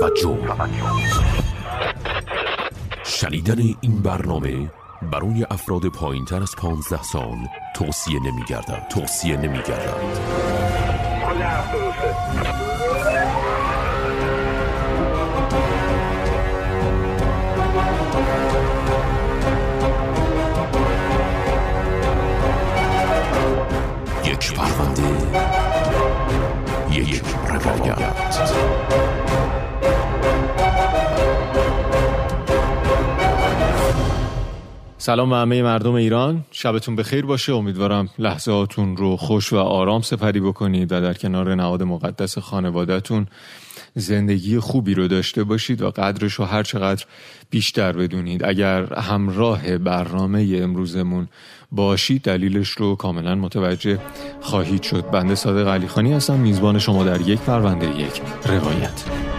توجه شنیدن این برنامه برای افراد پایین تر از 15 سال توصیه نمی گردد توصیه نمی گردد یک پرونده یک روایت سلام به همه مردم ایران. شبتون بخیر باشه. امیدوارم لحظاتون رو خوش و آرام سپری بکنید و در کنار نهاد مقدس خانوادهتون زندگی خوبی رو داشته باشید و قدرش رو هر چقدر بیشتر بدونید. اگر همراه برنامه امروزمون باشید دلیلش رو کاملا متوجه خواهید شد. بنده صادق علی خانی هستم. میزبان شما در یک پرونده یک روایت.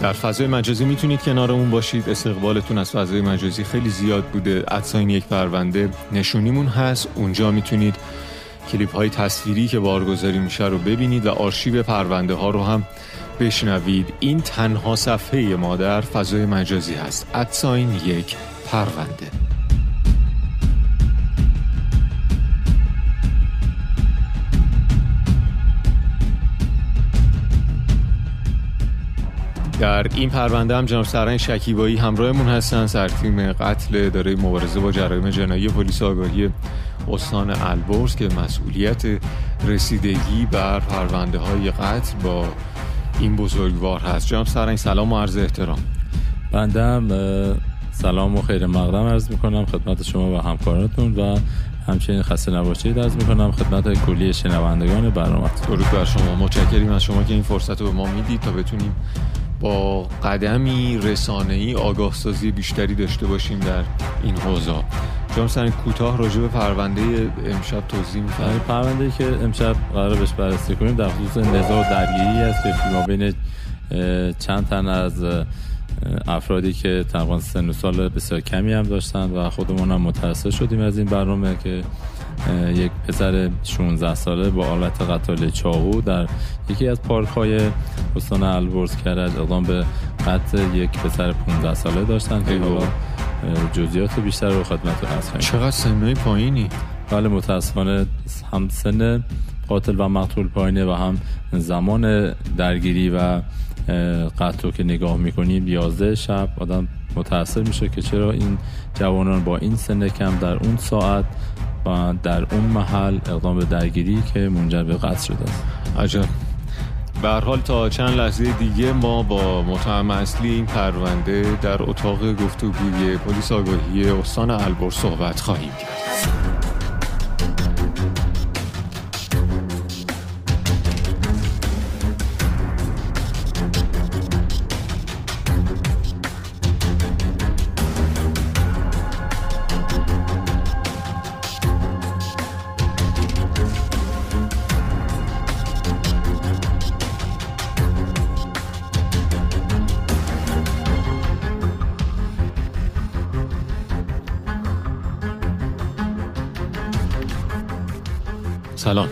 در فضای مجازی می‌تونید کنارمون باشید. استقبالتون از فضای مجازی خیلی زیاد بوده. ادساین یک پرونده نشونیمون هست. اونجا می‌تونید کلیپ های تصویری که بارگذاری میشه رو ببینید و آرشیو پرونده ها رو هم بشنوید. این تنها صفحه ما در فضای مجازی هست. ادساین یک پرونده. در این پرونده هم جناب سران شکیبایی همراهمون هستن. سرتیم قتل داره مبارزه با جرایم جنایی پلیس آگاهی استان البرز که مسئولیت رسیدگی بر پرونده های قتل با این بزرگوار هست. جناب سران سلام و عرض احترام. بنده هم سلام و خیر مقدم عرض می‌کنم خدمت شما و همکاراتون و همچنین خسته نباشید. عرض می‌کنم خدمت کلی شنوندگان برنامه درود بر شما. متشکریم از شما که این فرصت رو به ما می‌دید تا بتونیم با قدمی رسانه‌ای آگاه سازی بیشتری داشته باشیم در این حوزه. جام سرین کوتاه راجع به پرونده امشب توضیح می‌فرمایید. پرونده که امشب قرار بهش بررسی کنیم در خصوص نزاع درگیری است که فیما بین چند تن از افرادی که تقریبا سن و سال بسیار کمی هم داشتن و خودمون هم متأثر شدیم از این برنامه که یک پسر 16 ساله با آلت قتال چاقو در یکی از پارک های استان البرز کرد. اقدام به قتل یک پسر 15 ساله داشتن که حالا جزئیات بیشتر رو خدمت هست چقدر سنهای پایینی؟ بله متاسفانه هم سن قاتل و مقتول پایینه و هم زمان درگیری و قتل که نگاه می‌کنیم 11 شب آدم متاثر میشه که چرا این جوانان با این سن کم در اون ساعت و در اون محل اقدام به درگیری که منجر به قتل شده. عجب. به حال تا چند لحظه دیگه ما با متهم اصلی این پرونده در اتاق گفتگوی پلیس آگاهی استان البرز صحبت خواهیم کرد. سلام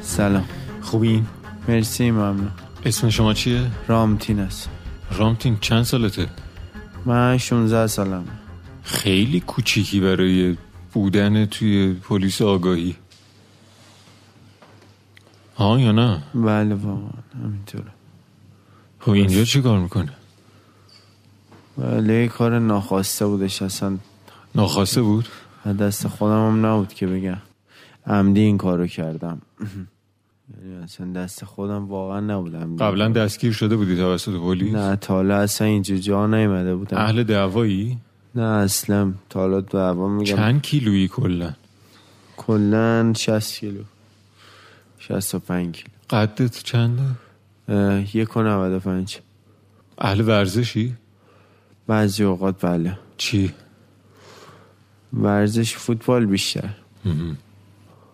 سلام خوبین؟ مرسی ممنون اسم شما چیه؟ رامتین است رامتین چند سالته؟ من 16 سالم خیلی کوچیکی برای بودن توی پلیس آگاهی ها یا نه؟ بله واقعا همینطوره خب اینجا چی کار می‌کنه؟ بله کار ناخواسته بودش اصلا ناخواسته بود؟ دست خودم هم نبود که بگم عمدی این کارو کردم یعنی اصلا دست خودم واقعا نبودم قبلا دستگیر شده بودی توسط پلیس؟ نه تالا اصلا اینجا جا نیمده بودم اهل دعوایی؟ نه اصلا تالا دعوا میگم چند کیلویی کلا؟ کلا 60 کیلو 65 کیلو قدت چنده؟ یک و 95 اهل ورزشی؟ بعضی اوقات بله چی؟ ورزش فوتبال بیشتر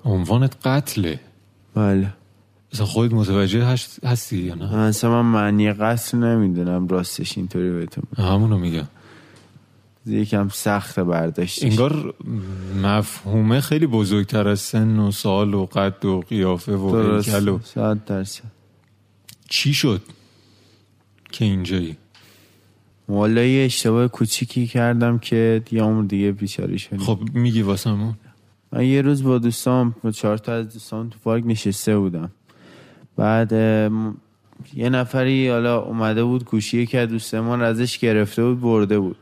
عنوانت قتله. بله. اصلا خودت متوجه هست- هستی یا نه؟ اصلا من معنی قصر نمی‌دونم راستش اینطوری بهتون. همونو میگم. یکم سخت برداشت انگار مفهومه خیلی بزرگتر از سن و سال و قد و قیافه و هیکل و صد درصد. چی شد که اینجایی؟ والا یه اشتباه کوچیکی کردم که یه عمر دیگه بیچاری شدیم. خب میگی واسمون؟ من یه روز با دوستام با چهار تا از دوستام تو پارک نشسته بودم. بعد یه نفری حالا اومده بود گوشی که از دوستمان ازش گرفته بود برده بود.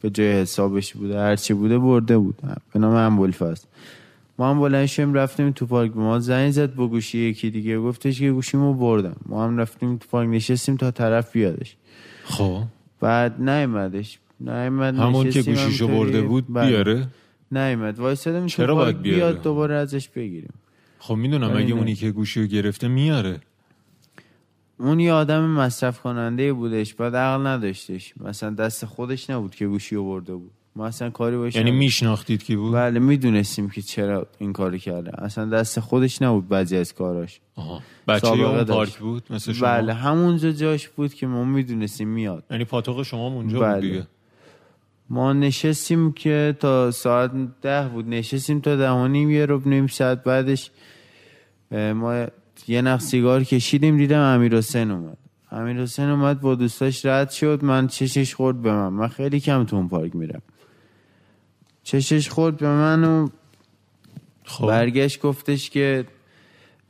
به جای حسابش بوده هرچی بوده برده بود. به نام امبولفاز ما هم بلند شدیم رفتیم تو پارک. به ما زنگ زد با گوشی یکی دیگه. گفتش که گوشیمو بردم. ما هم رفتیم تو پارک نشستیم تا طرف بیادش. خب. بعد نیومدش. نیومد همون که گوشیشو. برده بود بله. بیاره؟ نیومد. وایسادم تو چرا باید بیاره؟ بیاد دوباره ازش بگیریم. خب می‌دونم اگه. اونی که گوشی رو گرفته میاره. اون یه آدم مصرف کننده بودش بعد عقل نداشتش. مثلا دست خودش نبود که گوشی رو برده بود. ما اصلا کاری باش یعنی. میشناختید کی بود؟ بله می‌دونستیم که چرا این کاری کرده. اصلا دست خودش نبود بعضی از کاراش. آها. بچه اون. پارک بود مثل شما؟ بله همونجا جاش بود که ما می‌دونستیم میاد. یعنی پاتوق شما اونجا بله. بود دیگه. ما نشستیم که تا ساعت ده بود. نشستیم تا ده و نیم یه رب نیم ساعت بعدش ما یه نخ سیگار کشیدیم دیدم امیر حسین اومد. امیر حسین اومد با دوستاش رد شد. من چشش خورد به من. من خیلی کم تو اون پارک میرم. چشش خورد به من و خب. برگشت گفتش که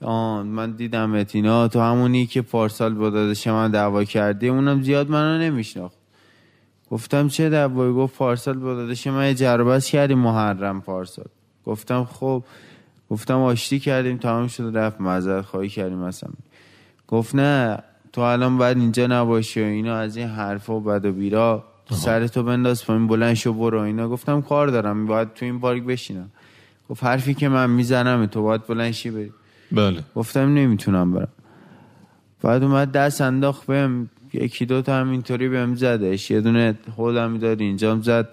آه من دیدم اتینا تو همونی که پارسال با داداش من دعوا کردی. اونم زیاد منو نمیشناخت. گفتم چه دعوایی؟ گفت پارسال با داداش من یه جربست کردیم محرم پارسال. گفتم خب. گفتم آشتی کردیم تمام شد رفت معذرت خواهی کردیم مثلا. گفت نه تو الان باید اینجا نباشی و اینا از این حرفا و بد و بیرا. سر تو بنداز پایین بلند شو برو اینا. گفتم کار دارم باید تو این پارک بشینم. گفت حرفی که من می‌زنم تو باید بلند شی بری. بله. گفتم نمی‌تونم برم. بعد اومد دست انداخت بهم. یکی دو تا همینطوری بهم زدش. یه دونه خودم داد اینجام زد.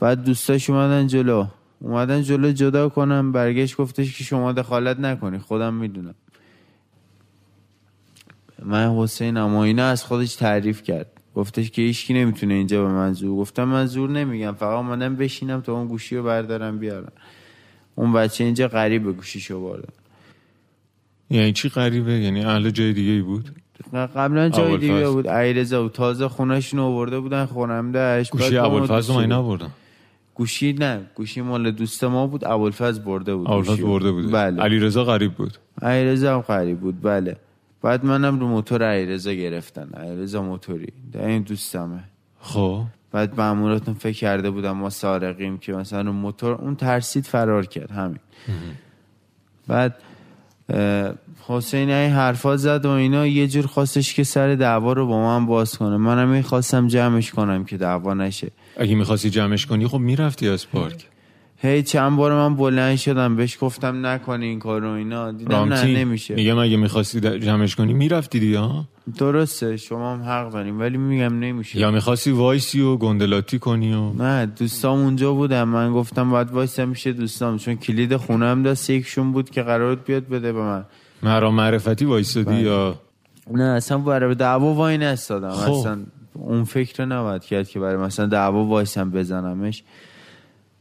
بعد دوستاش اومدن جلو. اومدن جلو جدا کنم. برگشت گفتش که شما دخالت نکنی. خودم می‌دونم. من حسین اما اینا از خودش تعریف کرد. گفتش که هیچکی نمی‌تونه اینجا به من زور. گفتم من زور نمیگم. فقط اومدم بشینم تا اون گوشی رو بردارم بیارم. اون بچه اینجا غریب گوشیشو برده. یعنی چی غریبه؟ یعنی اهل جای دیگه ای بود؟ قبلا جای. دیگه بود. ایرزا بود. تازه خونهشون آورده بودن خونمدهش گوشی با ما داشت. نبردم. گوشی نه گوشی مال دوست ما بود. ابوالفضل برده بود ابوالفضل رو. برده بود. بله. علیرضا غریب بود. ایرزا هم قریب بود. بله. بعد منم رو موتور ایرزا گرفتن. ایرزا موتوری. ده این دوستمه. خب. بعد ماموراتون فکر کرده بودم ما سارقیم که مثلا اون موتور. اون ترسید فرار کرد. همین. بعد حسین این حرفا زد و اینا. یه جور خواستش که سر دعوا رو با من باز کنه. منم این خواستم جمعش کنم که دعوا نشه. اگه می‌خواستی جمعش کنی خب می‌رفتی از پارک. هی چند بار من بلند شدم بهش گفتم نکنی این کار رو اینا. دیدم نه رامتین نمیشه. میگم اگه می‌خواستی جمعش کنی می‌رفتی دیگه درسته شما هم حق داریم ولی میگم نمیشه. یا می‌خواستی وایسی و گندلاتی کنی و نه دوستام اونجا بودم من گفتم باید وایسا میشه دوستام چون کلید خونم دست یکشون بود که قرار بیاد بده به من. مرا معرفتی وایسادی بله. یا؟ نه اصلا برای دعوا وای نستادم. خب. اصلا اون فکر رو نباید کرد که برای مثلا دعوا وایسم بزنمش.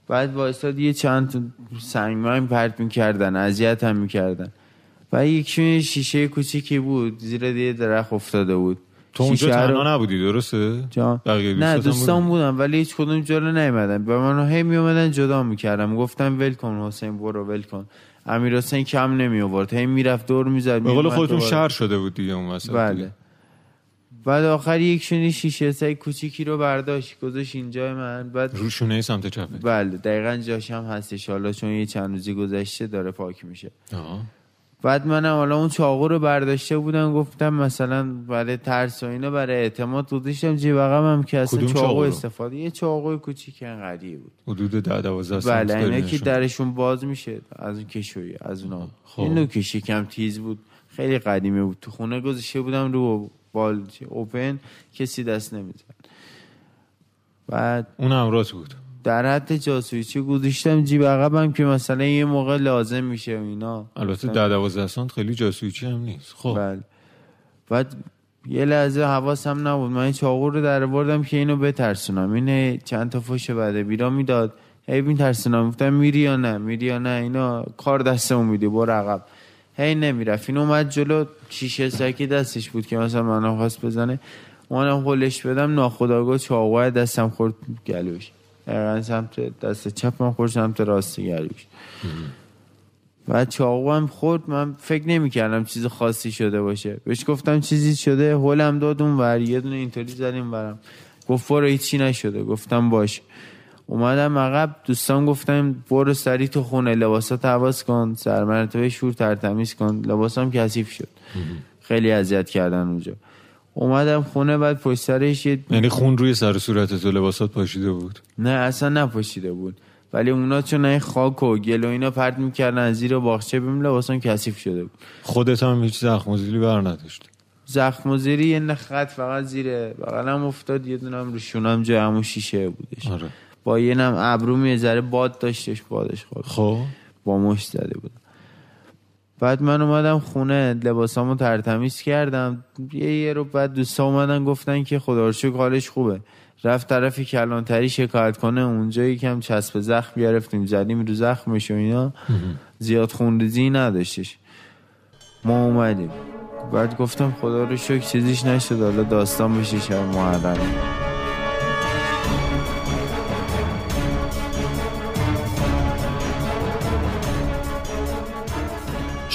بعد وایستاد یه چند تا سنگمایم پرت می‌کردن اذیت هم می‌کردن. و یکشون یه شیشه کوچیکی بود زیر یه درخت افتاده بود. تو اونجا شیشه رو- تنها نبودی درسته؟ جان. نه هم دوستان؟ بودن. ولی هیچ کدوم جلو نیومدن. به من هی میومدن جدا می‌کردم گفتم ول کن حسین برو ول کن. امیر حسین کم نمی آورد هی می‌رفت دور می‌زد به قول خودتون شهر شده بود دیگه اون وسط بله. دیگه. بعد آخر یکشون یه شیشه سای کوچیکی رو برداشت. گذاشت اینجا من. بعد روشونه سمت چپه بله دقیقا جاش هم هستش. حالا چون یه چند روزی گذشته داره پاک میشه. آها. بعد منم حالا اون چاقو رو برداشته بودم. گفتم مثلا برای ترس و اینا برای اعتماد گذاشتم جیب عقبم که اصلا چاقو چاقو رو؟ استفاده یه چاقوی کوچیک انقدی بود. حدود ده دوازده سانتی بله اینا که. درشون باز میشه. از اون کشویی از اونا خب. این نوکش یکم تیز بود. خیلی قدیمی بود. تو خونه گذاشته بودم رو بال اوپن کسی دست نمی‌زد. بعد اون امرات بود. در حد جاسوسی گذاشتم جیب عقبم که مثلا یه موقع لازم میشه اینا. البته ده دوازده سانت خیلی جاسویچی هم نیست. خب. بله. بعد یه لحظه حواسم نبود. من این چاقو رو در بردم که اینو بترسونم. اینه چند تا فش بده بیرا می‌داد. هی بین گفتم میری یا نه؟ میری یا نه؟ اینا کار دستمون میدی برو عقب. هی نمی‌رفت. این اومد جلو شیشه سکی دستش بود که مثلا منو خواست بزنه. منم هلش بدم ناخداگاه چاقو دستم خورد گلوش. دقیقا سمت دست چپ من خورد سمت راست گلوش. و چاقو هم خورد من فکر نمی کردم چیز خاصی شده باشه. بهش گفتم چیزی شده هولم داد اون ور یه دونه اینطوری زدیم برم گفت برو هیچی نشده. گفتم باش اومدم عقب دوستان گفتم برو سری تو خونه لباسات حواس کن سرمرتبه شور ترتمیز کن. لباسام کثیف شد. خیلی اذیت کردن اونجا. اومدم خونه بعد پشت سرش یعنی خون روی سر صورت تو لباسات پاشیده بود؟ نه اصلا نپاشیده بود. ولی اونا چون این خاک و گل و اینا پرت می‌کردن زیر باغچه بیم لباسم کثیف شده بود. خودت هم هیچ زخم و زیلی بر نداشت زخم و زیری یه خط فقط زیر بغلم افتاد یه دونم رو شونم جای همون شیشه بودش. آره. با یه نم ابرو یه ذره باد داشتش بادش خورد. خب. با مشت زده بود. بعد من اومدم خونه لباسامو ترتمیز کردم. یه یه رو بعد دوستا اومدن گفتن که خدا حالش خوبه. رفت طرفی کلانتری شکایت کنه اونجا یکم چسب زخم گرفتیم زدیم رو زخمش و اینا. زیاد خونریزی نداشتش. ما اومدیم. بعد گفتم خدا رو شکر چیزیش نشد حالا داستان بشه شب محرم.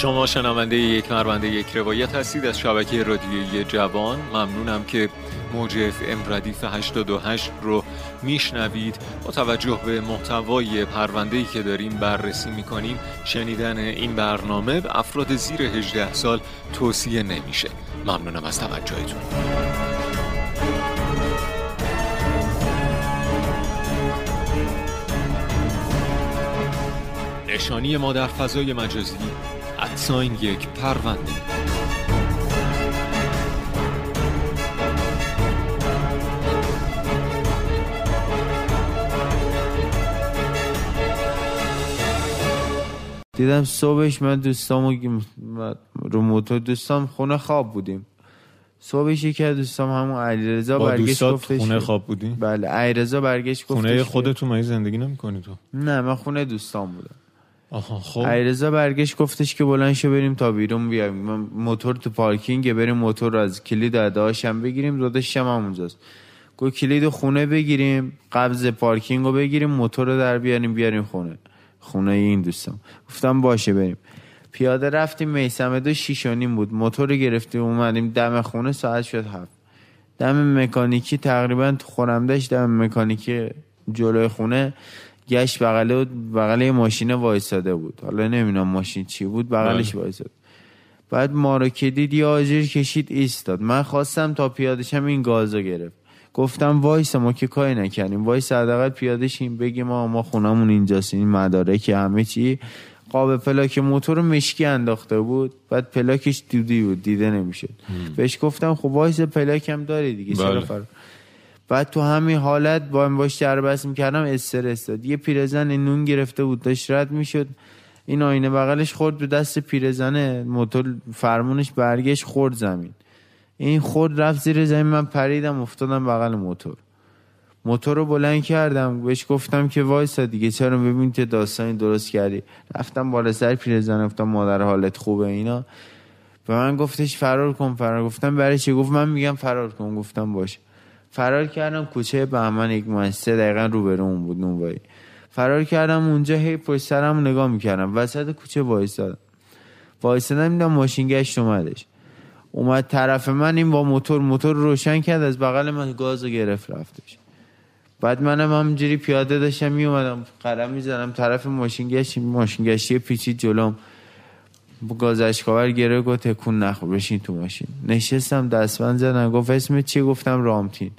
شما شنونده یک مربنده یک روایت هستید از شبکه رادیویی جوان. ممنونم که موج اف ام ردیف 88 رو میشنوید. با توجه به محتوای پرونده‌ای که داریم بررسی می‌کنیم شنیدن این برنامه به افراد زیر 18 سال توصیه نمیشه. ممنونم از توجهتون. نشانی ما در فضای مجازی ادساین یک پرونده. دیدم صبحش من دوستامو رو موتور دوستام خونه خواب بودیم. صبحش یکی از دوستام همون علیرضا با برگشت دوستات گفتش خونه خواب بودی؟ بله علیرضا برگشت گفتش خونه خودتون مگه زندگی نمی‌کنی تو؟ نه من خونه دوستام بودم. آها خب. علیرضا برگشت گفتش که بلند شو بریم تا بیرون بیایم. موتور تو پارکینگ بریم موتور رو از کلید اداشم بگیریم. داداشم هم اونجاست گفت کلید خونه بگیریم قبض پارکینگ رو بگیریم موتور رو در بیاریم بیاریم خونه. خونه این دوستم. گفتم باشه بریم. پیاده رفتیم میسمه دو شیش و نیم بود. موتور رو گرفتیم اومدیم. دم خونه ساعت شد هفت. دم مکانیکی تقریبا تو خورمدش دم مکانیکی جلوی خونه. گشت بغل بغل یه ماشین وایساده بود. حالا نمی‌دونم ماشین چی بود بغلش وایساد بعد ما رو که دید یه آجر کشید ایستاد. من خواستم تا پیادشم این گازو گرفت. گفتم وایسا ما که کاری نکردیم. وایس حداقل پیاده شیم بگیم ما ما خونمون اینجاست این مدارک همه چی. قاب پلاک موتور مشکی انداخته بود. بعد پلاکش دودی بود دیده نمی‌شد. بهش گفتم خب وایس پلاکم داره دیگه چرا بله. فرق بعد تو همین حالت با باش دربست می‌کردم استرس داد. یه پیرزن نون گرفته بود داشت رد می‌شد. این آینه بغلش خورد به دست پیرزنه موتور فرمونش برگشت خورد زمین. این خورد رفت زیر زمین. من پریدم افتادم بغل موتور. موتور رو بلند کردم بهش گفتم که وایسا دیگه چرا ببین چه داستانی درست کردی. رفتم بالا سر پیرزن گفتم مادر حالت خوبه اینا. به من گفتش فرار کن فرار. گفتم برای چی؟ گفت من میگم فرار کن. گفتم باشه. فرار کردم کوچه بهمن یک مؤسسه دقیقا روبرومون بود نونوایی فرار کردم اونجا هی پشت سرم نگاه می‌کردم. وسط کوچه وایسادم وایسادم دیدم ماشین گشت اومدش. اومد طرف من این با موتور موتور رو روشن کرد از بغل من گاز گرفت رفتش. بعد منم همینجوری پیاده داشتم میومدم قرم می‌زدم طرف ماشین گشت ماشین گشتی پیچید جلوم. با گاز اشکاور گره گفت تکون نخور بشین تو ماشین. نشستم دستبند زدم گفت اسمت چی؟ گفتم رامتین.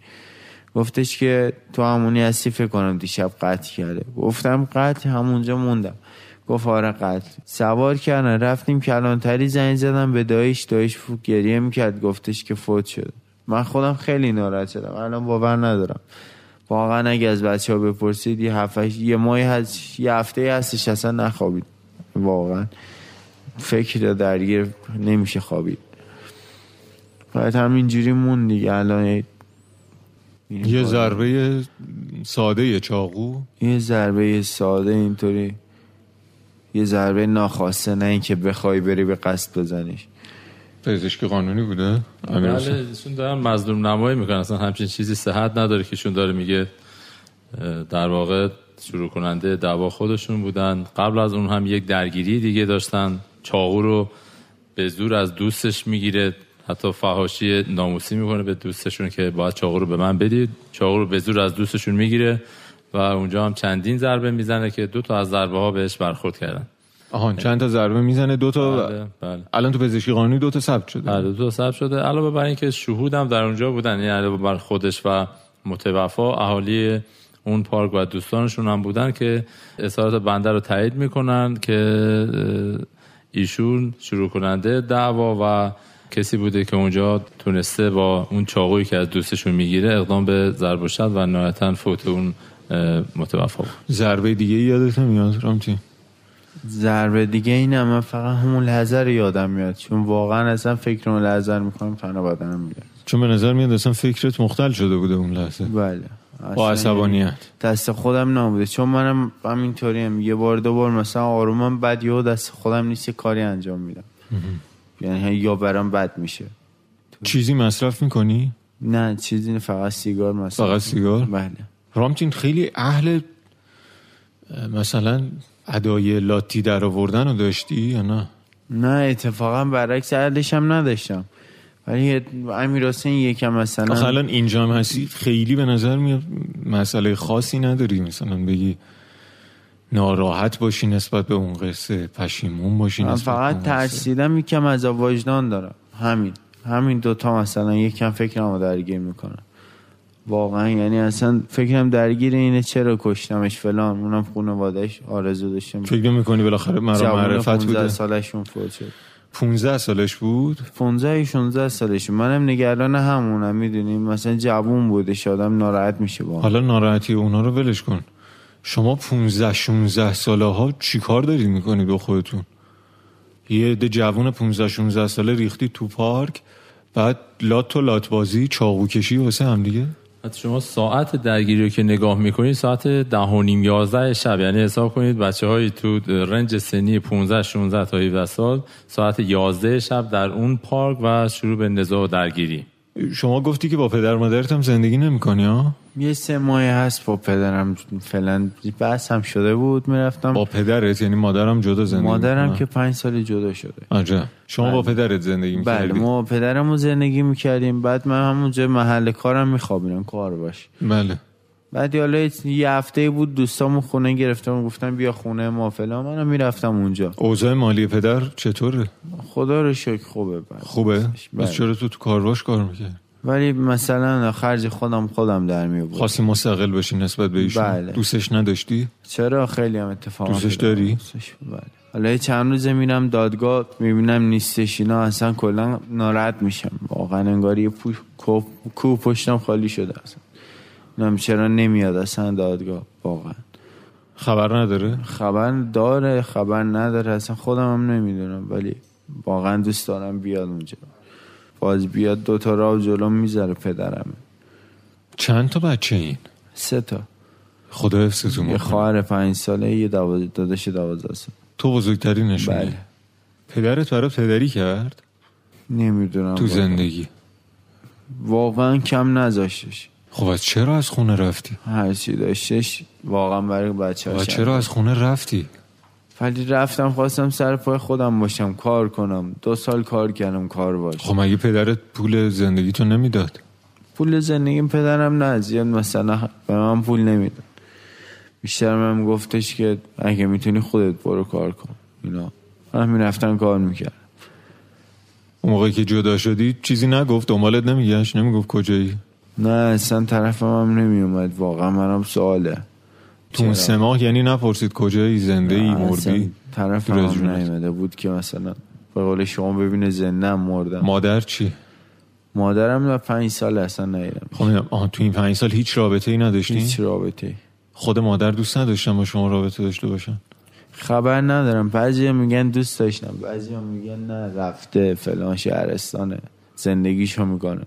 گفتش که تو همونی هستی فکر کنم دیشب قطع کرده. گفتم قطع همونجا موندم. گفت آره قطع. سوار کردن رفتیم کلانتری زنگ زدم به دایش دایش گریه می‌کرد گفتش که فوت شد. من خودم خیلی ناراحت شدم الان باور ندارم. واقعا اگه از بچه ها بپرسید یه یه ماهی هست یه هفته هستش اصلا نخوابید. واقعا. فکر درگیر نمیشه خوابید. بعد همینجوری مون دیگه. الان یه ضربه ساده چاقو. یه ضربه ساده اینطوری. یه ضربه ناخواسته نه اینکه بخوای بری به قصد بزنیش. پزشک قانونی بوده؟ بله؟ ایشون دارن مظلوم نمایی می‌کنن. اصلا همچین چیزی صحت نداره که ایشون داره میگه در واقع شروع کننده دعوا خودشون بودن. قبل از اون هم یک درگیری دیگه داشتن. چاقو رو به زور از دوستش می‌گیره. حتی فهاشی ناموسی می‌کنه به دوستشون که باید چاقو رو به من بدید. چاقو رو به زور از دوستشون می‌گیره و اونجا هم چندین ضربه می‌زنه که دو تا از ضربه ها بهش برخورد کردن. آهان چند تا ضربه می‌زنه؟ دو تا بله بله. الان تو پزشکی قانونی دو تا ثبت شده. بله دو تا ثبت شده. علاوه بر اینکه شهود هم در اونجا بودن یعنی علاوه بر خودش و متوفا اهالی اون پارک و دوستانشون هم بودن که اظهارات بنده رو تایید می‌کنن که ایشون شروع کننده دعوا و کسی بوده که اونجا تونسته با اون چاقویی که از دوستشون می‌گیره اقدام به ضرب و شد و نهایتا فوت اون متوفا بود. ضربه دیگه یادت نمیاد رامتی ضربه دیگه اینه من فقط همون لحظه رو یادم میاد. چون واقعا اصلا فکر اون لحظه رو می‌کنم تنها بدنم میگه چون به نظر میاد اصلا فکرت مختل شده بوده اون لحظه. بله. با اصلا عصبانیت. دست خودم نبوده. چون منم همینطوری هم یه بار دو بار مثلا آرومم بد یهو دست خودم نیست یه کاری انجام میدم. یعنی یا برام بد میشه. چیزی مصرف می‌کنی؟ نه چیزی نه، فقط سیگار مثلا فقط سیگار؟ بله. رامتین خیلی اهل اه، مثلا ادای لاتی در آوردن رو داشتی یا نه؟ نه اتفاقا برعکس اهلش هم نداشتم. ولی امیر حسین یکم مثلا آخه الان اینجا هم هستی خیلی به نظر میاد مسئله خاصی نداری. مثلا بگی ناراحت باشی نسبت به اون قصه پشیمون باشی نسبت فقط. ترسیدم یکم از وجدان دارم. همین. همین دوتا مثلا یکم فکرم رو درگیر می‌کنم واقعا یعنی اصلا فکرم درگیر اینه چرا کشتمش فلان. اونم خانوادهش آرزو داشتم. فکر می‌کنی بالاخره مرا معرفت 15 بوده سالشون فوت شد. 15 سالش بود؟ 15 16 سالشون منم نگران همونم می‌دونیم مثلا جوون بودش آدم ناراحت میشه با. حالا ناراحتی اونا رو ولش کن. شما 15 16 ساله ها چی کار دارید می‌کنید با خودتون؟ یه عده جوون 15 16 ساله ریختی تو پارک بعد لات و لات بازی چاقو کشی واسه هم دیگه؟ شما ساعت درگیری رو که نگاه می‌کنید ساعت ده و نیم یازده شب. یعنی حساب کنید بچه های تو رنج سنی 15 16 تا 17 سال ساعت 11 شب در اون پارک و شروع به نزاع و درگیری. شما گفتی که با پدر مادرت هم زندگی نمی‌کنی ها یه سه ماه هست با پدرم فعلا بحث هم شده بود می‌رفتم. با پدرت؟ یعنی مادرم جدا زندگی مادرم می‌کنه؟ که پنج سال جدا شده. عجب شما با پدرت زندگی بله می‌کردی؟ ما با پدرمو زندگی می‌کردیم. بعد من همونجا محل کارم میخوابیدم. کار باش. بله. بعد حالا یه هفته بود دوستامو خونه گرفتم گفتم بیا خونه ما فلان منم می‌رفتم اونجا اوضاع مالی پدر چطوره خدا رو شکر خوبه بعد. خوبه بله. پس چرا تو تو کارواش کار می‌کرد ولی مثلا خرج خودم خودم در می آوردم. خواستی مستقل بشی نسبت به ایشون بله. دوستش نداشتی چرا خیلی هم اتفاق دوستش. داری؟ دوستش بله حالا چند روزه میرم دادگاه می‌بینم نیستش اینا اصلا کلا ناراحت میشم واقعا انگار یه پوش کو, کو پشتم خالی شده اصلا نم چرا نمیاد اصلا دادگاه واقعا. خبر نداره؟ خبر داره خبر نداره اصلا خودم هم نمی‌دونم ولی واقعا دوست دارم بیاد اونجا. باز بیاد دوتا راه جلو می‌ذاره پدرم. چند تا بچه این؟ سه تا. خدا حفظتون یه. خواهر پنج ساله یه دواز... داداش دوازده ساله. تو بزرگتری نشونی بله. پدرت برات پدری کرد؟ نمی‌دونم. تو زندگی. واقعا کم نذاشتش. خب از چرا از خونه رفتی؟ هر چی داشتش واقعا برای بچه و چرا از خونه رفتی؟ ولی رفتم خواستم سر پای خودم باشم کار کنم. دو سال کار کردم کار باش. خب مگه پدرت پول زندگی تو نمی‌داد؟ پول زندگیم پدرم نه زیاد مثلا به من پول نمیدن بیشتر من گفتش که اگه می‌تونی خودت برو کار کن. اینا. من می‌رفتم کار می‌کرد اون موقعی که جدا شدی چیزی نگفت؟ دنبالت نمیگشت؟ نمی‌گفت کجایی؟ نه اصلا طرفم هم نمیومد واقعا منم سواله. تو؟ سه ماه یعنی نپرسید کجایی؟ زنده ای مردی طرف هم. نیومده بود که مثلا به قول شما ببینه زنده مردم. مادر چی؟ مادرم پنج سال اصلا نیدم خب آها تو این پنج سال هیچ رابطه ای نداشتی؟ هیچ رابطه خود مادر دوست نداشتن با شما رابطه داشته باشن؟ خبر ندارم. بعضی میگن دوست داشتم. بعضی میگن نه رفته فلان شهرستانه. زندگیشو می‌کنه.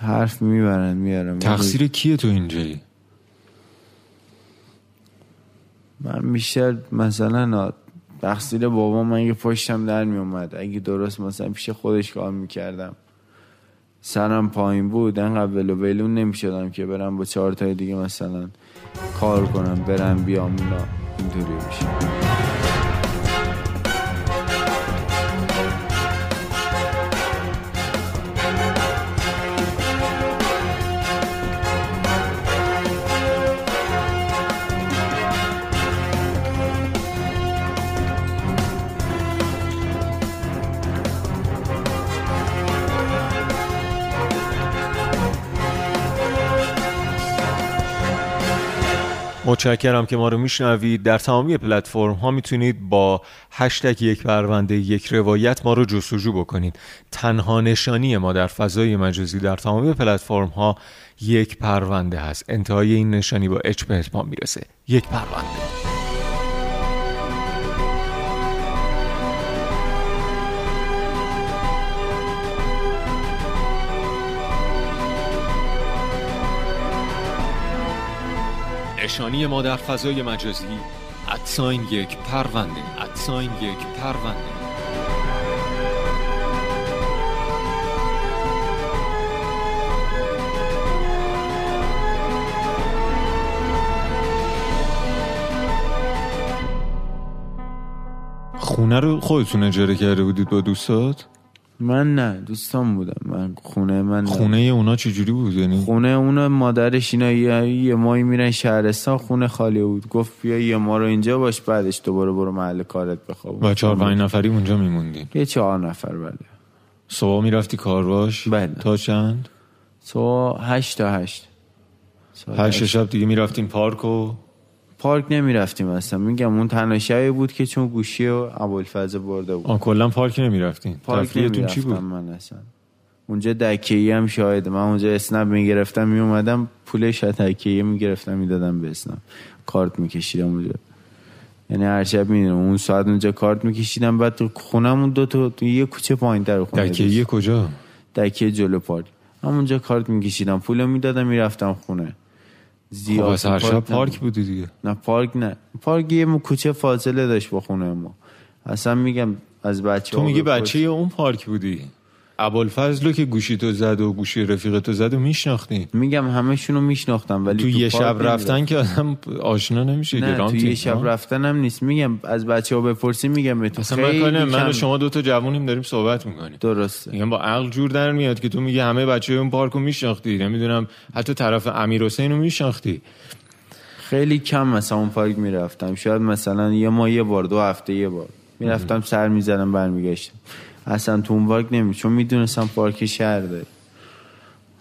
حرف می‌برن میارن. تقصیر کیه تو اینجایی؟ من بیشتر مثلا تقصیر بابا من اگه پشتم در میومد اگه درست مثلا پیش خودش کار می‌کردم. سرم پایین بود انقدر ولو ولون نمی‌شدم که برم با چهار تای دیگه مثلا کار کنم برم بیام اینا. اینطوری بشه متشکرم که ما رو میشنوید. در تمامی پلتفرم ها می‌تونید با هشتگ یک پرونده یک روایت ما رو جستجو بکنید. تنها نشانی ما در فضای مجازی در تمامی پلتفرم ها یک پرونده هست. انتهای این نشانی با اچ به اتمام می‌رسه. یک پرونده. نشانی ما در فضای مجازی ادساین یک پرونده ادساین یک پرونده خونه رو خودتون اجاره کرده بودید با دوستات؟ من نه دوستان بودم. من خونه من خونه اونا چجوری بود؟ یعنی خونه اونا مادرش اینا یه, یه ماهی میرن شهرستان خونه خالی بود. گفت بیا یه ما رو اینجا باش بعدش دوباره برو محل کارت بخواب و چهار پنج نفری اونجا میموندین یه چهار نفر بله. صبح می‌رفتی کار باش بله. تا چند؟ صبح هشت تا هشت. هشت شب دیگه می‌رفتین پارک و پارک نمی‌رفتیم اصلا. میگم اون تنها شبی بود که چون گوشی و ابوالفضل برده بود. آه کلا پارک نمی‌رفتین پارک نمی‌رفتم چی بود؟ من اصلا. اونجا دکیه هم شاهد من. اونجا اسنپ می‌گرفتم میومدم پولش دکیه می‌گرفتم می‌دادم به اسنپ. کارت میکشیدم اونجا. یعنی هر شب می‌دونم اون ساعت اونجا کارت میکشیدم بعد تو خونمون دو تا تو یه کوچه پایین تر خونه دکیه کجا؟ دکیه جلو پارک. همونجا کارت میکشیدم. پول می‌دادم می‌رفتم خونه. زیاد خب هر شب پارک بودی دیگه. نه پارک نه. پارک یه کوچه فاصله داشت با خونه ما. اصلا میگم از بچه تو میگی بچه اون پارک بودی؟ ابوالفضل که گوشی تو زد و گوشی رفیق تو زد و میشناختی. میگم همشون رو میشناختم ولی تو, یه شب رفتن که آدم آشنا نمیشه نه تو یه شب رفتن هم نیست. میگم از بچه ها بپرسی میگم به تو خیلی من, من و شما دو تا جوونیم داریم صحبت می‌کنیم. درسته. میگم با عقل جور در میاد که تو میگی همه بچه اون پارک رو میشناختی. نمی‌دونم حتی طرف امیر حسین رو میشناختی. خیلی کم مثلا اون پارک می‌رفتم. شاید مثلا یه ماه یه بار دو هفته یه بار. می‌رفتم سر می‌زدم برمیگشتم. اصلا تو اون پارک نمی چون می‌دونستم پارک شهر داره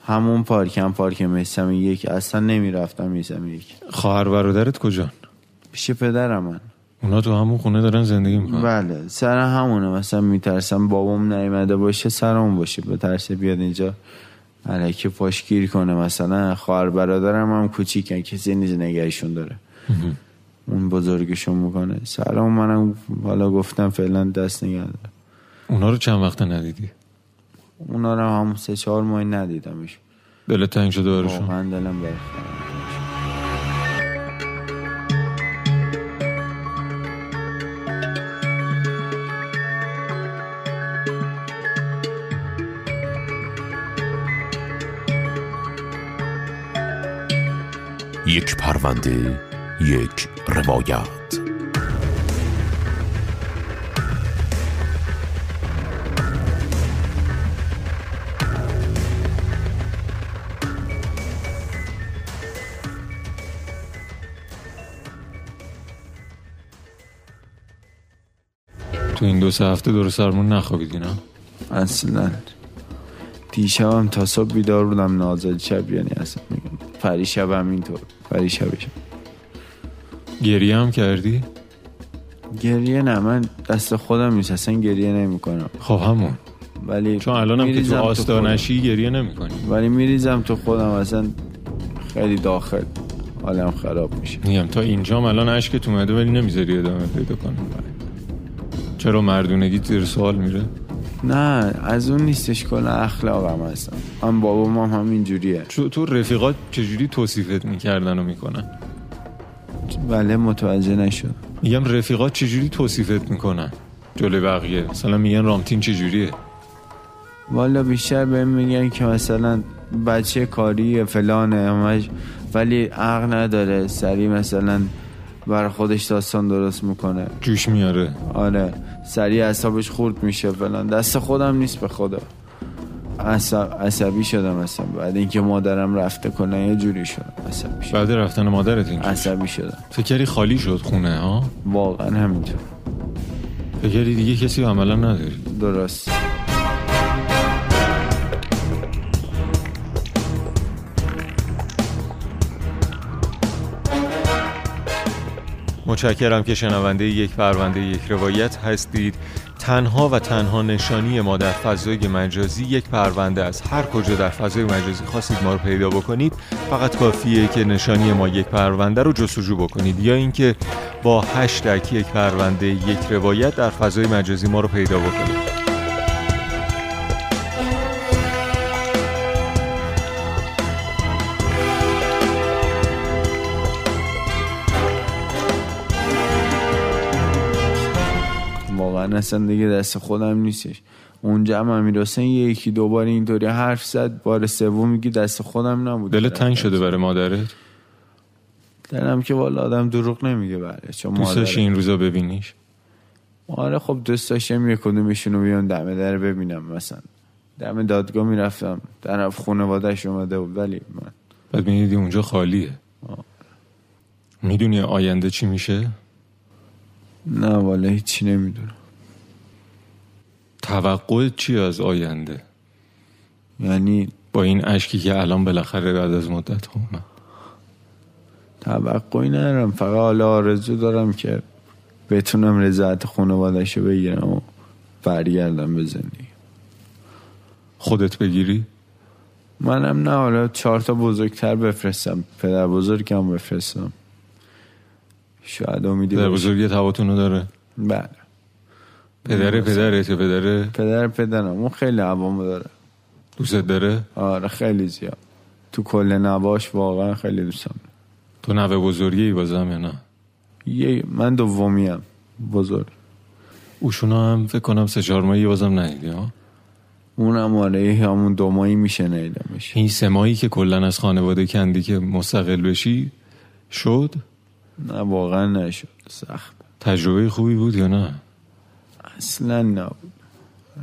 همون پارک هم پارک میسم یک. اصلا نمی‌رفتم میسم یک. خواهر برادرت کجا پیش پدرم من اونا تو همون خونه دارن زندگی می‌کنن. بله سر همونه. مثلا میترسم بابام نیومده باشه سرمون باشه. به ترس بیاد اینجا علکی پاشگیر کنه. مثلا خواهر برادرم هم کوچیکن کسی نیز نگهشون داره. اون بزرگشون می‌کنه. سلام منم حالا گفتم فعلا دست نگه اونا رو چند وقت ندیدی؟ اونا رو هم سه چهار ماه ندیدمش. دلت تنگ شده برشون واقعا دلم یک پرونده یک روایت. این دو سه هفته دور سرمون نخوابیدی نه اصلا. دیشبم تا صبح بیدار بودم نازل شب یعنی اصلا میگم. پری شبم اینطور. پری شبشم گریه هم کردی؟ گریه نه من دست خودم نیست. اصلا گریه نمی کنم خب همون. ولی چون الانم که تو آستانشی گریه نمی کنی ولی میریزم تو خودم. اصلا خیلی داخل. حالم خراب میشه. میگم تا اینجا الان عشقت اومده ولی نمی‌ذاری ادامه پیدا کنم. چرا مردونگی زیر سوال میره؟ نه از اون نیستش کلا اخلاقم هستم. هم همین جوریه. تو, تو رفیقات چجوری توصیفت می‌کردن و می‌کنن؟ بله متوجه نشد میگم رفیقات چجوری توصیفت می‌کنن؟ جلوی بقیه. مثلا میگن رامتین چجوریه؟ والا بیشتر بهم میگن که مثلا بچه کاری فلانه همش ولی عقل نداره. سری مثلا بر خودش داستان درست می‌کنه. جوش میاره. آره سریع اعصابش خورد میشه. فلان دست خودم نیست به خدا. عصب... عصبی شدم اصلا. بعد اینکه مادرم رفته کنه یه جوری شدم. عصبی شدم. بعد رفتن مادرت اینجا عصبی شدم. فکر کردی خالی شد خونه ها؟ واقعا همینطور. فکر کردی دیگه کسی عملا نداری درست. متشکرم که شنونده یک پرونده یک روایت هستید. تنها و تنها نشانی ما در فضای مجازی یک پرونده از هر کجا در فضای مجازی خواستید ما رو پیدا بکنید فقط کافیه که نشانی ما یک پرونده رو جستجو بکنید. یا اینکه با هشتگ یک پرونده یک روایت در فضای مجازی ما رو پیدا بکنید. واقعا اصلا دیگه دست خودم نیستش. اونجا هم امیر حسین یکی دوبار اینطوری حرف زد بار سوم میگی دست خودم نبود دل تنگ شده برای مادرت؟ دلم که والا آدم دروغ نمیگه بله چون دوست این روزا ببینیش؟ آره خب دوست داشتم یک کدومشون رو بیان دم در ببینم مثلا. دم دادگاه می‌رفتم طرف خانوادهش اومده بود ولی من. بعد می‌دیدی اونجا خالیه. می‌دونی آینده چی میشه؟ نه والا هیچی نمی‌دونم. توقع چی از آینده؟ یعنی با این اشکی که الان بالاخره بعد از مدت اومد. توقعی ندارم. فقط حالا آرزو دارم که بتونم رضایت خانوادهش رو بگیرم و برگردم به زندگی. خودت بگیری؟ منم نه. حالا چهار تا بزرگتر بفرستم. پدر بزرگم بفرستم. شاید امیدی در باشه. بزرگی تباتونو داره؟ بله. پدر پدرت یا پدر پدر پدرم اون خیلی عوامو داره. دوستت داره؟ آره خیلی زیاد. تو کل نواش واقعا خیلی دوستم. تو نوه بزرگی بازم یا نه؟ یه من دومیم بزرگ. اوشونا هم فکر کنم سه چهار ماهی بازم ندیدی ها؟ اونم آره همون دو ماهی میشه نیدمش. این سه ماهی که کلا از خانواده کندی که مستقل بشی شد؟ نه واقعا نشد. سخت. تجربه خوبی بود یا نه؟ اصلا نبود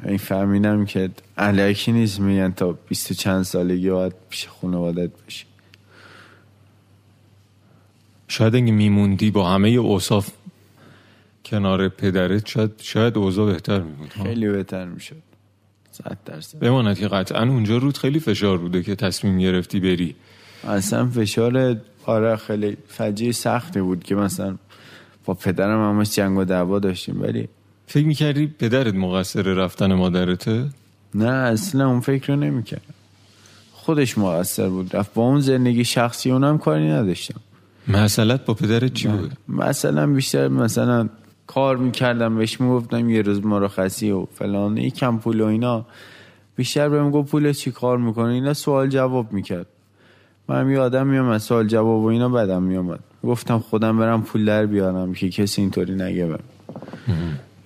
این فهمیدم که علکی نیست میگن تا بیست و چند سالگی باید پیش خانوادت باشی. شاید اگه میموندی با همه اوصاف کنار پدرت شاید شاید اوضاع بهتر میبود ها؟ خیلی بهتر می‌شد. صد درصد. بماند که قطعا اونجا رود خیلی فشار بوده که تصمیم گرفتی بری. اصلا فشار آره خیلی فجیع سختی بود که مثلا با پدرم همش جنگ و دعوا داشتیم ولی فکر می‌کردی پدرت مقصر رفتن مادرته؟ نه اصلا اون فکر رو نمی‌کرد خودش مقصر بود رفت با اون زندگی شخصی اونم کاری نداشتم. مسئلت با پدرت چی بود؟ مثلا بیشتر مثلا کار می‌کردم بهش می‌گفتم یه روز مرخصی و فلان یکم پول و اینا. بیشتر بهم گفت پول چی کار می‌کنه اینا سوال جواب می‌کرد. من یه آدم میام سوال جواب و اینا بدم میامد گفتم خودم برم پول در بیارم که کسی اینطوری نگه بهم.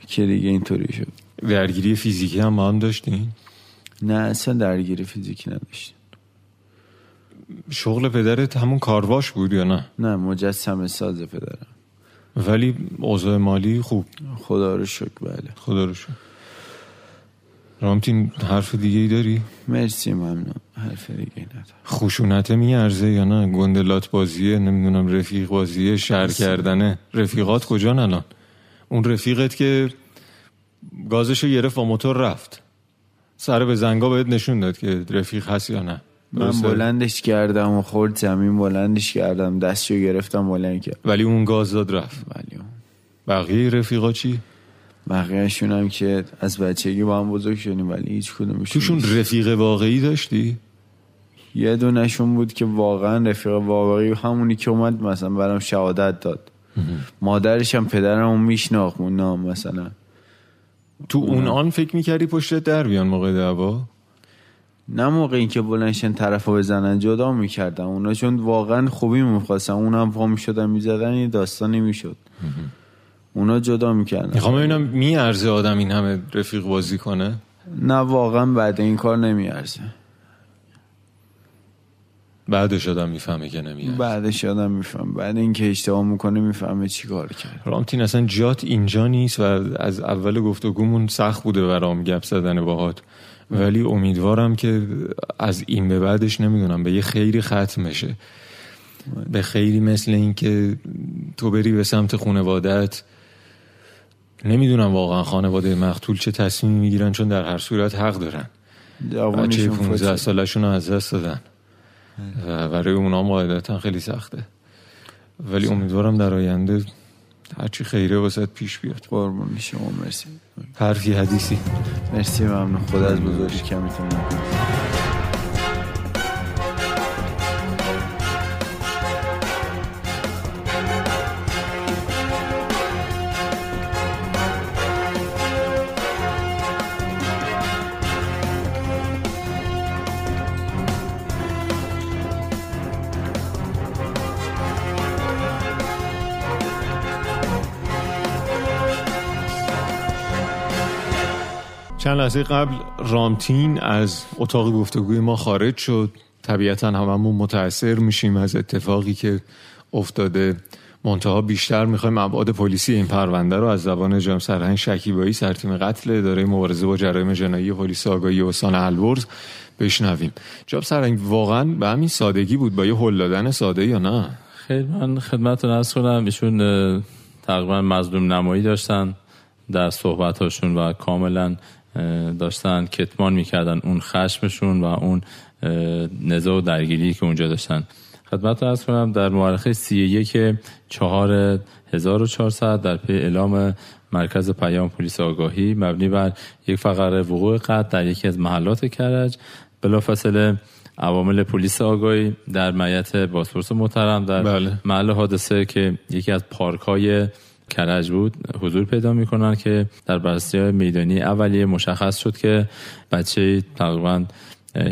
که دیگه اینطوری شد. درگیری فیزیکی هم با هم داشتین؟ نه اصلا درگیری فیزیکی نداشتیم. شغل پدرت همون کارواش بود یا نه؟ نه مجسمه ساز پدرم. ولی اوضاع مالی خوب. خدا رو شکر بله. خدا رو شکر. رامتین حرف دیگه ای داری؟ مرسی ممنون. حرف دیگه ندارم. خشونته میارزه یا نه؟ گندلات بازیه نمی‌دونم رفیق بازیه شهر کردنه. رفیقات کجا الان؟ اون رفیقت که گازشو گرفت با موتور رفت سر به زنگا بهت نشون داد که رفیق هست یا نه من؟ بلندش کردم و خورد زمین بلندش کردم دستشو گرفتم بلند کرد ولی اون گاز داد رفت ولی اون بقیه رفیقا چی؟ بقیهشون هم که از بچگی با هم بزرگ شدیم ولی هیچ کدومشون توشون رفیق واقعی داشتی؟ یه دونشون بود که واقعا رفیق واقعی همونی که اومد مثلا برام شهادت داد مادرش هم پدرم میشناخت اون نام مثلا. تو اون آن فکر می‌کردی پشت در بیان موقع دعوا؟ نه موقع اینکه بلنشن طرف رو بزنن جدا می‌کردن. اونا چون واقعا خوبی می‌خواستن. اونم پا می‌شدن می‌زدن این داستان نمی‌شد اونا جدا می‌کردن. می‌خوام ببینم میارزه آدم این همه رفیق بازی کنه؟ نه واقعا بعد این کار نمیارزه. بعدش آدم می‌فهمه که نمیارزه بعدش آدم میفهم بعد اینکه اشتباه می‌کنه می‌فهمه چی کار کرد. رامتین اصلا جات اینجا نیست و از اول گفتگومون سخت بوده برام گپ زدن باهات. ولی امیدوارم که از این به بعدش نمی‌دونم به یه خیری ختم بشه. به خیلی مثل اینکه تو بری به سمت خانوادت نمی‌دونم واقعا خانواده مقتول چه تصمیمی می‌گیرن چون در هر صورت حق دارن. بچه جوانیشون 15 فوت شد. سالشون رو از دست دادن. و برای اونا قاعدتا خیلی سخته. ولی امیدوارم در آینده هرچی خیره واسه پیش بیاد. قربون شما مرسی. حرفی حدیثی. مرسی ممنون. خدا از بزرگی کمیتون چند لحظه قبل رامتین از اتاق گفتگوی ما خارج شد. طبیعتا هممون متاثر میشیم از اتفاقی که افتاده. منتها بیشتر می‌خوایم ابعاد پلیسی این پرونده رو از زبان جناب سرهنگ شکیبایی سرتیم قتل اداره مبارزه با جرایم جنایی پلیس آگاهی استان البرز بشنویم. جناب سرهنگ واقعا به همین سادگی بود؟ با یه هل دادن ساده یا نه؟ خیلی من خدمتتون ارز کنم. ایشون تقریبا مظلوم نمایی داشتن در صحبتاشون و کاملا داشتن کتمان می‌کردن اون خشمشون و اون نزاع و درگیری که اونجا داشتن خدمت ارز کنم در مورخه سی یک چهار 1400 در پی اعلام مرکز پیام پلیس آگاهی مبنی بر یک فقره وقوع قتل در یکی از محلات کرج بلافاصله عوامل پلیس آگاهی در معیت بازپرس محترم در بله. محل حادثه که یکی از پارک های کرج بود حضور پیدا می‌کنن که در بررسی های میدانی اولیه مشخص شد که بچه تقریبا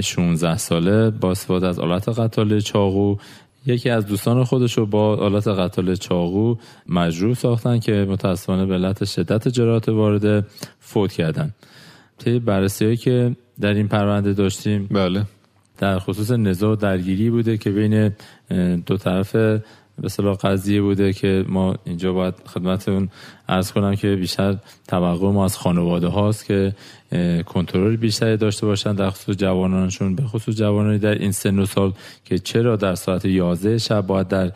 16 ساله با استفاده از آلت قتال چاقو یکی از دوستان خودش رو با آلت قتال چاقو مجروح ساختن که متاسفانه به علت شدت جراحت وارده فوت کردن. طی بررسی هایی که در این پرونده داشتیم بله. در خصوص نزاع و درگیری بوده که بین دو طرف به صلاح قضیه بوده که ما اینجا باید خدمت اون ارز کنم که بیشتر توقع ما از خانواده هاست که کنترل بیشتری داشته باشن در خصوص جوانانشون به خصوص جوانانی در این سن و سال که چرا در ساعت 11 شب باید در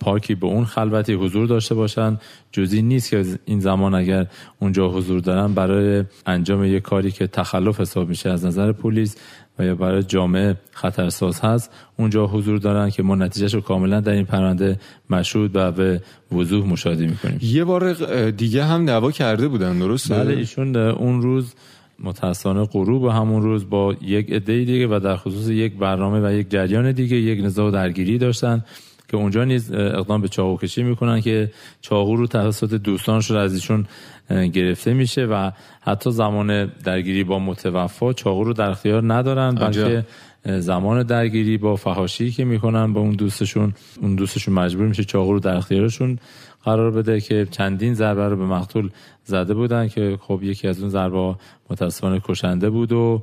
پارکی به اون خلوتی حضور داشته باشن. جزی نیست که این زمان اگر اونجا حضور دارن برای انجام یک کاری که تخلف حساب میشه از نظر پلیس و یا برای جامعه خطرساز هست. اونجا حضور دارن که ما نتیجهش رو کاملا در این پرونده مشهود و به وضوح مشاهده می‌کنیم. یه بار دیگه هم دعوا کرده بودن درسته؟ بله ایشون اون روز متاسفانه غروب همون روز با یک عده دیگه و در خصوص یک برنامه و یک جریان دیگه یک نزاع و درگیری داشتن. که اونجا نیز اقدام به چاقو کشی می‌کنن که چاقو رو توسط دوستانشون از ایشون گرفته میشه و حتی زمان درگیری با متوفا چاقو رو در اختیار ندارن. بلکه زمان درگیری با فحاشی که می‌کنن با اون دوستشون اون دوستشون مجبور میشه چاقو رو در اختیارشون قرار بده که چندین ضربه رو به مقتول زده بودن که خب یکی از اون ضربه متاسفانه کشنده بود و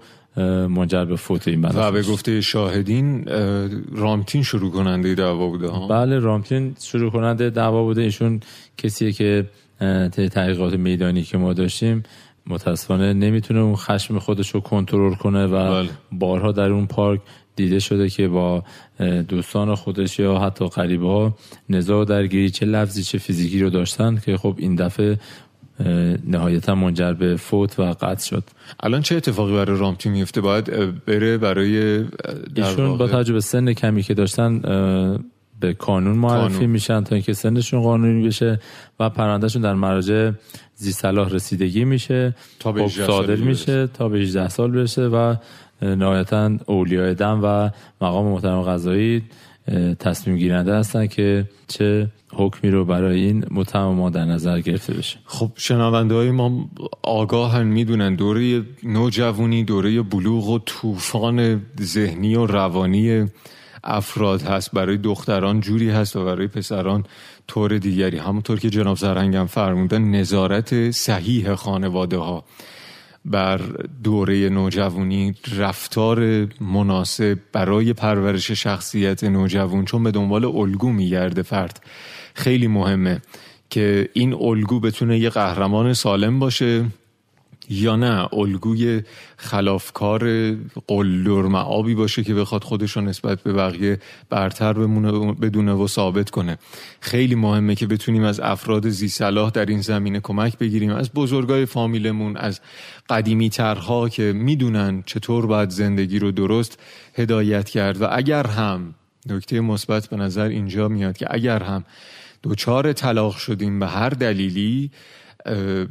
منجر به فوت این بنده و به. گفته شاهدین اه، رامتین شروع کننده دعوا بوده ها بله رامتین شروع کننده دعوا بوده ایشون کسیه که طی تحقیقات میدانی که ما داشتیم متاسفانه نمی‌تونه اون خشم خودش رو کنترل کنه و بله. بارها در اون پارک دیده شده که با دوستان خودش یا حتی قریبه ها نزاع و درگیری چه لفظی چه فیزیکی رو داشتن که خب این دفعه نهایتا منجر به فوت و قتل شد. الان چه اتفاقی برای رامتین میفته؟ باید بره برای ایشون با توجه به سن کمی که داشتن به کانون معرفی قانون. میشن تا اینکه سنشون قانونی بشه و پروندهشون در مراجع زی صلاح رسیدگی میشه تا به خب 18 صادر میشه تا به 18 سال برسه و نهایتا اولیای دم و مقام محترم قضایی تصمیم گیرنده هستن که چه حکمی رو برای این متهم ما در نظر گرفته بشه. خب شنونده های ما آگاهن می‌دونن دوره نوجوانی دوره بلوغ و طوفان ذهنی و روانی افراد هست. برای دختران جوری هست و برای پسران طور دیگری. همونطور که جناب زرنگم فرمودن نظارت صحیح خانواده ها بر دوره نوجوانی رفتار مناسب برای پرورش شخصیت نوجوان چون به دنبال الگو میگرده فرد. خیلی مهمه که این الگو بتونه یه قهرمان سالم باشه. یا نه؟ الگوی خلافکار قلدر معابی باشه که بخواد خودش رو نسبت به بقیه برتر بمونه بدونه و ثابت کنه. خیلی مهمه که بتونیم از افراد زی صلاح در این زمینه کمک بگیریم. از بزرگای فامیلمون از قدیمی ترها که می‌دونن چطور باید زندگی رو درست هدایت کرد. و اگر هم نکته مثبت به نظر اینجا میاد که اگر هم دوچار طلاق شدیم به هر دلیلی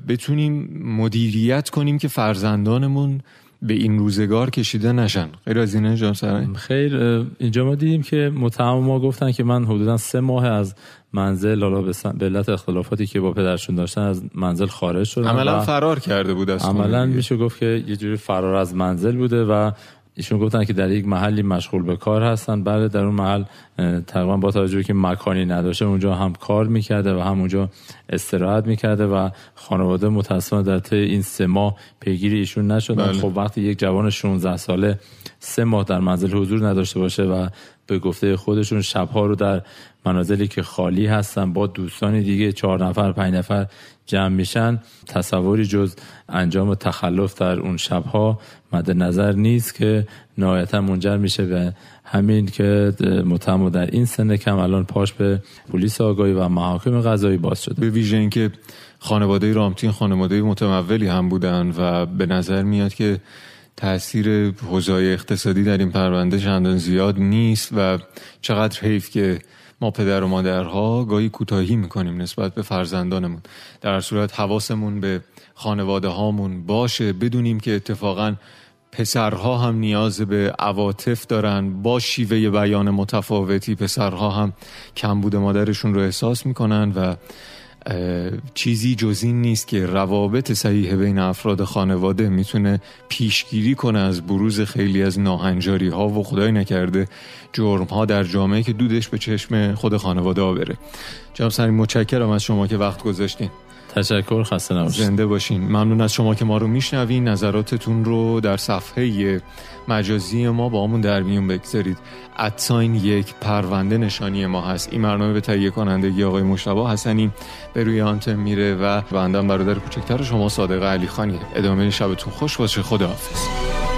بتونیم مدیریت کنیم که فرزندانمون به این روزگار کشیده نشن. غیر از اینه جان خیر اینجا ما دیدیم که متهم ما گفتن که من حدودا سه ماه از منزل حالا به علت اختلافاتی که با پدرشون داشتن از منزل خارج شدن عملا فرار کرده بود عملا میشه گفت که یه جوری فرار از منزل بوده و ایشون گفتن که در یک محلی مشغول به کار هستن بعد در اون محل تقریبا با توجه که مکانی نداشته اونجا هم کار می‌کرده و هم اونجا استراحت می‌کرده و خانواده متاسفانه در طی این سه ماه پیگیری ایشون نشدن بله. خب وقتی یک جوان 16 ساله سه ماه در منزل حضور نداشته باشه و به گفته خودشون شبها رو در منازلی که خالی هستن با دوستان دیگه چهار نفر پنج نفر جمع میشن. تصوری جز انجام تخلف در اون شبها مد نظر نیست که نهایتا منجر میشه به همین که متهم در این سن کم الان پاش به پلیس آگاهی و محاکم قضایی باز شده. به ویژه اینکه خانواده رامتین خانواده متمولی هم بودن و به نظر میاد که تاثیر حوزه اقتصادی در این پرونده چندان زیاد نیست و چقدر حیف که ما پدر و مادرها گاهی کوتاهی می‌کنیم نسبت به فرزندانمون. در صورت حواسمون به خانواده هامون باشه بدونیم که اتفاقا پسرها هم نیاز به عواطف دارن با شیوه بیان متفاوتی پسرها هم کمبود مادرشون رو احساس می‌کنن و چیزی جز این نیست که روابط صحیح بین افراد خانواده می‌تونه پیشگیری کنه از بروز خیلی از ناهنجاری ها و خدای نکرده جرم ها در جامعه که دودش به چشم خود خانواده ها بره جناب سرین متشکرم از شما که وقت گذاشتین. تشکر خسته نباشید. زنده باشین. ممنون از شما که ما رو میشنوین. نظراتتون رو در صفحه مجازی ما با همون در میون بگذارید. ادساین یک پرونده نشانی ما هست. این برنامه به تهیه کنندگی آقای مشتبه حسنی به روی آنتن میره و بندم برادر کوچکتر شما صادق علی خانی ادامه شبتون خوش باشه. خداحافظ.